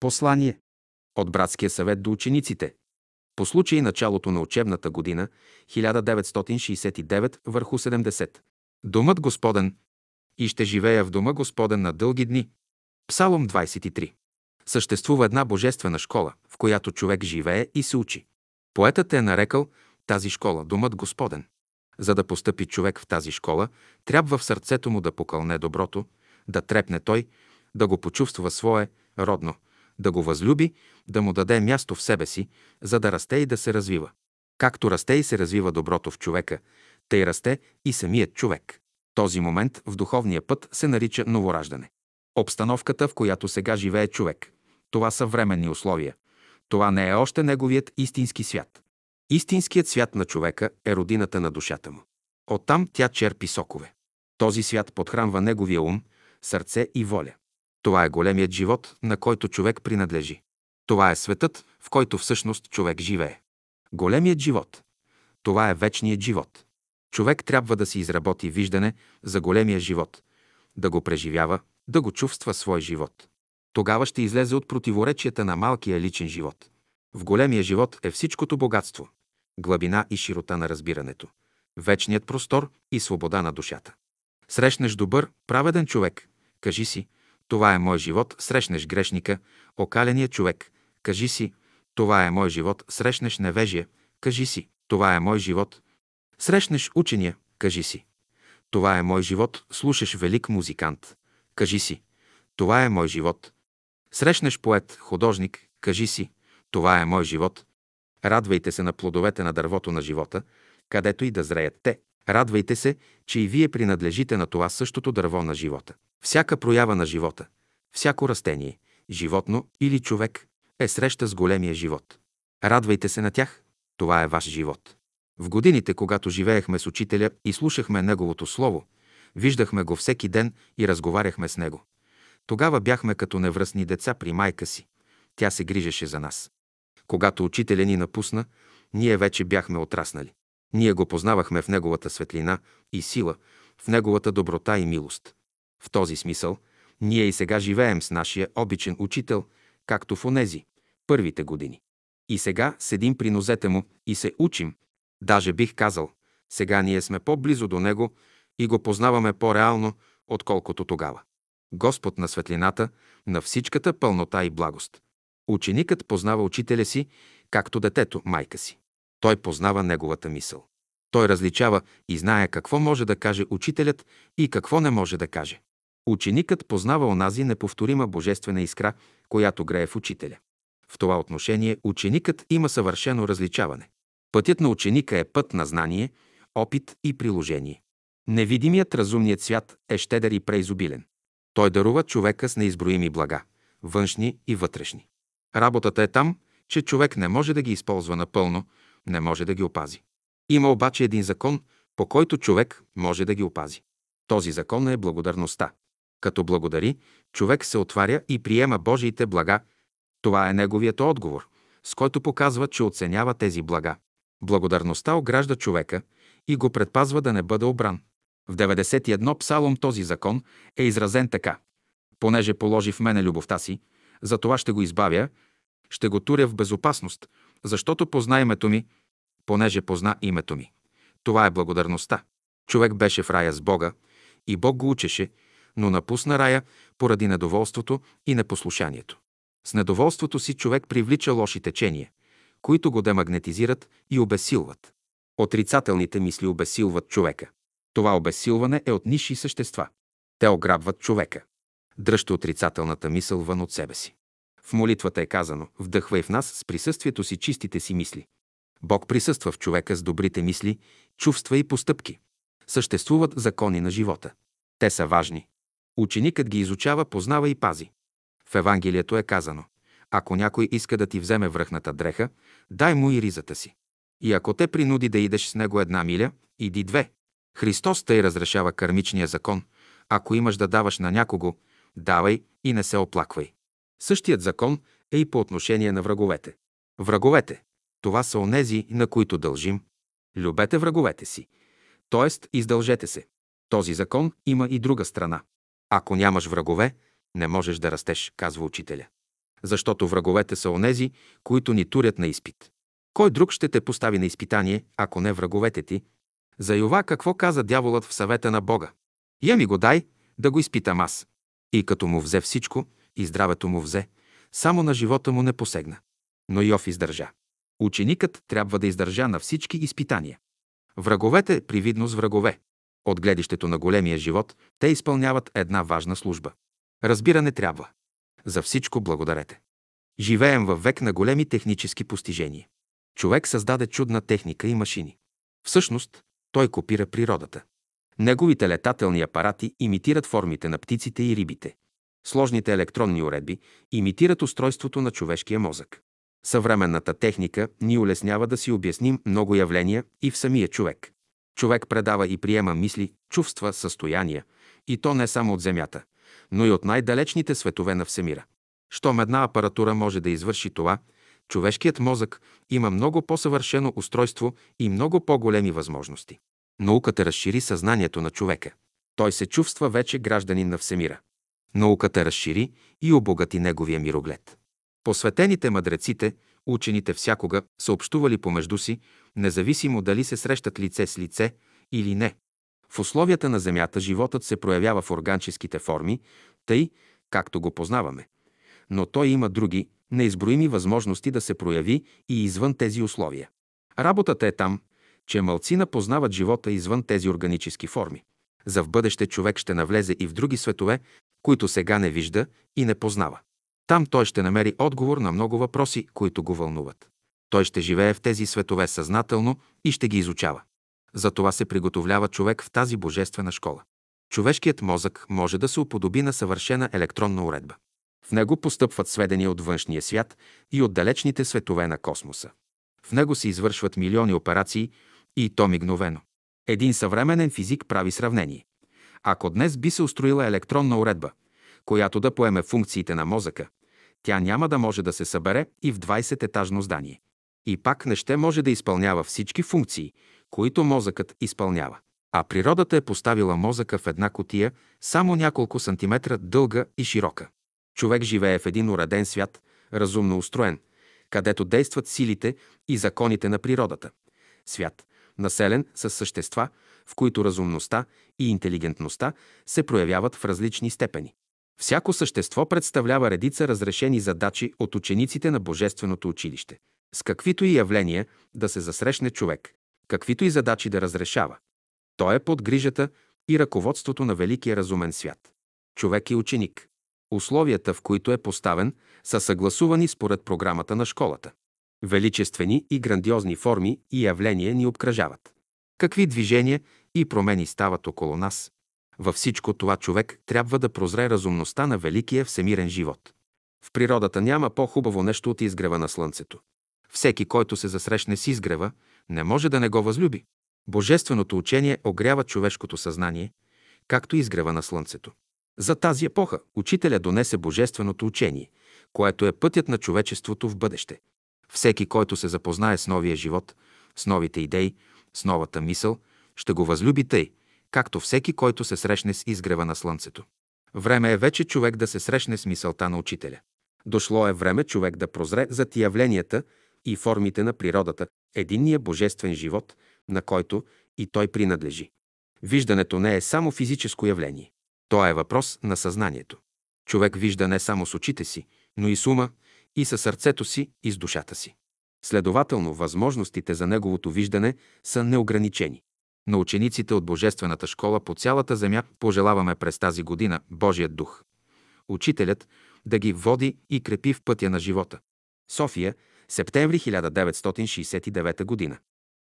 Послание от Братския съвет до учениците. По случай началото на учебната година 1969 върху 70. Домът Господен и ще живея в дома Господен на дълги дни. Псалом 23. Съществува една божествена школа, в която човек живее и се учи. Поетът е нарекал тази школа Домът Господен. За да постъпи човек в тази школа, трябва в сърцето му да покълне доброто, да трепне той, да го почувства свое, родно, да го възлюби, да му даде място в себе си, за да расте и да се развива. Както расте и се развива доброто в човека, тъй расте и самият човек. Този момент в духовния път се нарича новораждане. Обстановката, в която сега живее човек, това са временни условия. Това не е още неговият истински свят. Истинският свят на човека е родината на душата му. Оттам тя черпи сокове. Този свят подхранва неговия ум, сърце и воля. Това е големият живот, на който човек принадлежи. Това е светът, в който всъщност човек живее. Големият живот. Това е вечният живот. Човек трябва да си изработи виждане за големия живот, да го преживява, да го чувства свой живот. Тогава ще излезе от противоречията на малкия личен живот. В големия живот е всичкото богатство, глъбина и широта на разбирането, вечният простор и свобода на душата. Срещнеш добър, праведен човек, кажи си, това е мой живот, срещнеш грешника, окаления човек, кажи си, това е мой живот, срещнеш невежия, кажи си, това е мой живот. Срещнеш учения, кажи си, това е мой живот, слушаш велик музикант, кажи си, това е мой живот. Срещнеш поет, художник, кажи си, това е мой живот. Радвайте се на плодовете на дървото на живота, където и да зреят те. Радвайте се, че и вие принадлежите на това същото дърво на живота. Всяка проява на живота, всяко растение, животно или човек е среща с големия живот. Радвайте се на тях, това е ваш живот. В годините, когато живеехме с учителя и слушахме неговото слово, виждахме го всеки ден и разговаряхме с него. Тогава бяхме като невръстни деца при майка си. Тя се грижеше за нас. Когато учителя ни напусна, ние вече бяхме отраснали. Ние го познавахме в неговата светлина и сила, в неговата доброта и милост. В този смисъл, ние и сега живеем с нашия обичен учител, както в онези, първите години. И сега седим при нозете му и се учим. Даже бих казал, сега ние сме по-близо до него и го познаваме по-реално, отколкото тогава. Господ на светлината, на всичката пълнота и благост. Ученикът познава учителя си, както детето майка си. Той познава неговата мисъл. Той различава и знае какво може да каже учителят и какво не може да каже. Ученикът познава онази неповторима божествена искра, която грее в учителя. В това отношение ученикът има съвършено различаване. Пътят на ученика е път на знание, опит и приложение. Невидимият разумният свят е щедър и преизобилен. Той дарува човека с неизброими блага, външни и вътрешни. Работата е там, че човек не може да ги използва напълно, не може да ги опази. Има обаче един закон, по който човек може да ги опази. Този закон е благодарността. Като благодари, човек се отваря и приема Божиите блага. Това е неговият отговор, с който показва, че оценява тези блага. Благодарността огражда човека и го предпазва да не бъде обран. В 91 псалом този закон е изразен така. Понеже положи в мене любовта си, за това ще го избавя, ще го туря в безопасност, защото позна името ми, понеже позна името ми. Това е благодарността. Човек беше в рая с Бога и Бог го учеше, но напусна рая поради недоволството и непослушанието. С недоволството си човек привлича лоши течения, които го демагнетизират и обесилват. Отрицателните мисли обесилват човека. Това обесилване е от ниши същества. Те ограбват човека. Дръжте отрицателната мисъл вън от себе си. В молитвата е казано «Вдъхвай в нас с присъствието си чистите си мисли». Бог присъства в човека с добрите мисли, чувства и постъпки. Съществуват закони на живота. Те са важни. Ученикът ги изучава, познава и пази. В Евангелието е казано Ако някой иска да ти вземе връхната дреха, дай му и ризата си. И ако те принуди да идеш с него една миля, иди две. Христос тъй разрешава кармичния закон. Ако имаш да даваш на някого, давай и не се оплаквай. Същият закон е и по отношение на враговете. Враговете – това са онези, на които дължим. Любете враговете си, т.е. издължете се. Този закон има и друга страна. Ако нямаш врагове, не можеш да растеш, казва учителя. Защото враговете са онези, които ни турят на изпит. Кой друг ще те постави на изпитание, ако не враговете ти? За Йова какво каза дяволът в съвета на Бога? Я ми го дай, да го изпитам аз. И като му взе всичко, и здравето му взе, само на живота му не посегна. Но Йов издържа. Ученикът трябва да издържа на всички изпитания. Враговете привидно с врагове. От гледището на големия живот те изпълняват една важна служба. Разбиране трябва. За всичко благодарете. Живеем във век на големи технически постижения. Човек създаде чудна техника и машини. Всъщност, той копира природата. Неговите летателни апарати имитират формите на птиците и рибите. Сложните електронни уредби имитират устройството на човешкия мозък. Съвременната техника ни улеснява да си обясним много явления и в самия човек. Човек предава и приема мисли, чувства, състояния, и то не само от Земята, но и от най-далечните светове на Всемира. Щом една апаратура може да извърши това, човешкият мозък има много по-съвършено устройство и много по-големи възможности. Науката разшири съзнанието на човека. Той се чувства вече гражданин на Всемира. Науката разшири и обогати неговия мироглед. Посветените мъдреците, учените всякога, са общували помежду си, независимо дали се срещат лице с лице или не. В условията на Земята животът се проявява в органическите форми, тъй, както го познаваме. Но той има други, неизброими възможности да се прояви и извън тези условия. Работата е там, че мълцина познават живота извън тези органически форми. За в бъдеще човек ще навлезе и в други светове, които сега не вижда и не познава. Там той ще намери отговор на много въпроси, които го вълнуват. Той ще живее в тези светове съзнателно и ще ги изучава. За това се приготовлява човек в тази божествена школа. Човешкият мозък може да се уподоби на съвършена електронна уредба. В него постъпват сведения от външния свят и от далечните светове на космоса. В него се извършват милиони операции и то мигновено. Един съвременен физик прави сравнение. Ако днес би се устроила електронна уредба, която да поеме функциите на мозъка, тя няма да може да се събере и в 20-етажно здание. И пак не ще може да изпълнява всички функции, които мозъкът изпълнява. А природата е поставила мозъка в една котия, само няколко сантиметра дълга и широка. Човек живее в един уреден свят, разумно устроен, където действат силите и законите на природата. Свят, населен с същества, в които разумността и интелигентността се проявяват в различни степени. Всяко същество представлява редица разрешени задачи от учениците на Божественото училище. С каквито и явления да се засрещне човек, каквито и задачи да разрешава. Той е под грижата и ръководството на великия разумен свят. Човек е ученик. Условията, в които е поставен, са съгласувани според програмата на школата. Величествени и грандиозни форми и явления ни обкръжават. Какви движения и промени стават около нас? Във всичко това човек трябва да прозре разумността на великия всемирен живот. В природата няма по-хубаво нещо от изгрева на слънцето. Всеки, който се засрещне с изгрева, не може да не го възлюби. Божественото учение огрява човешкото съзнание, както изгрева на слънцето. За тази епоха учителя донесе божественото учение, което е пътят на човечеството в бъдеще. Всеки, който се запознае с новия живот, с новите идеи, с новата мисъл, ще го възлюби тъй, както всеки, който се срещне с изгрева на слънцето. Време е вече човек да се срещне с мисълта на учителя. Дошло е време човек да прозре за явленията и формите на природата, единния божествен живот, на който и той принадлежи. Виждането не е само физическо явление. То е въпрос на съзнанието. Човек вижда не само с очите си, но и с ума, и със сърцето си, и с душата си. Следователно, възможностите за неговото виждане са неограничени. На учениците от Божествената школа по цялата земя пожелаваме през тази година Божият дух. Учителят да ги води и крепи в пътя на живота. София, септември 1969 година.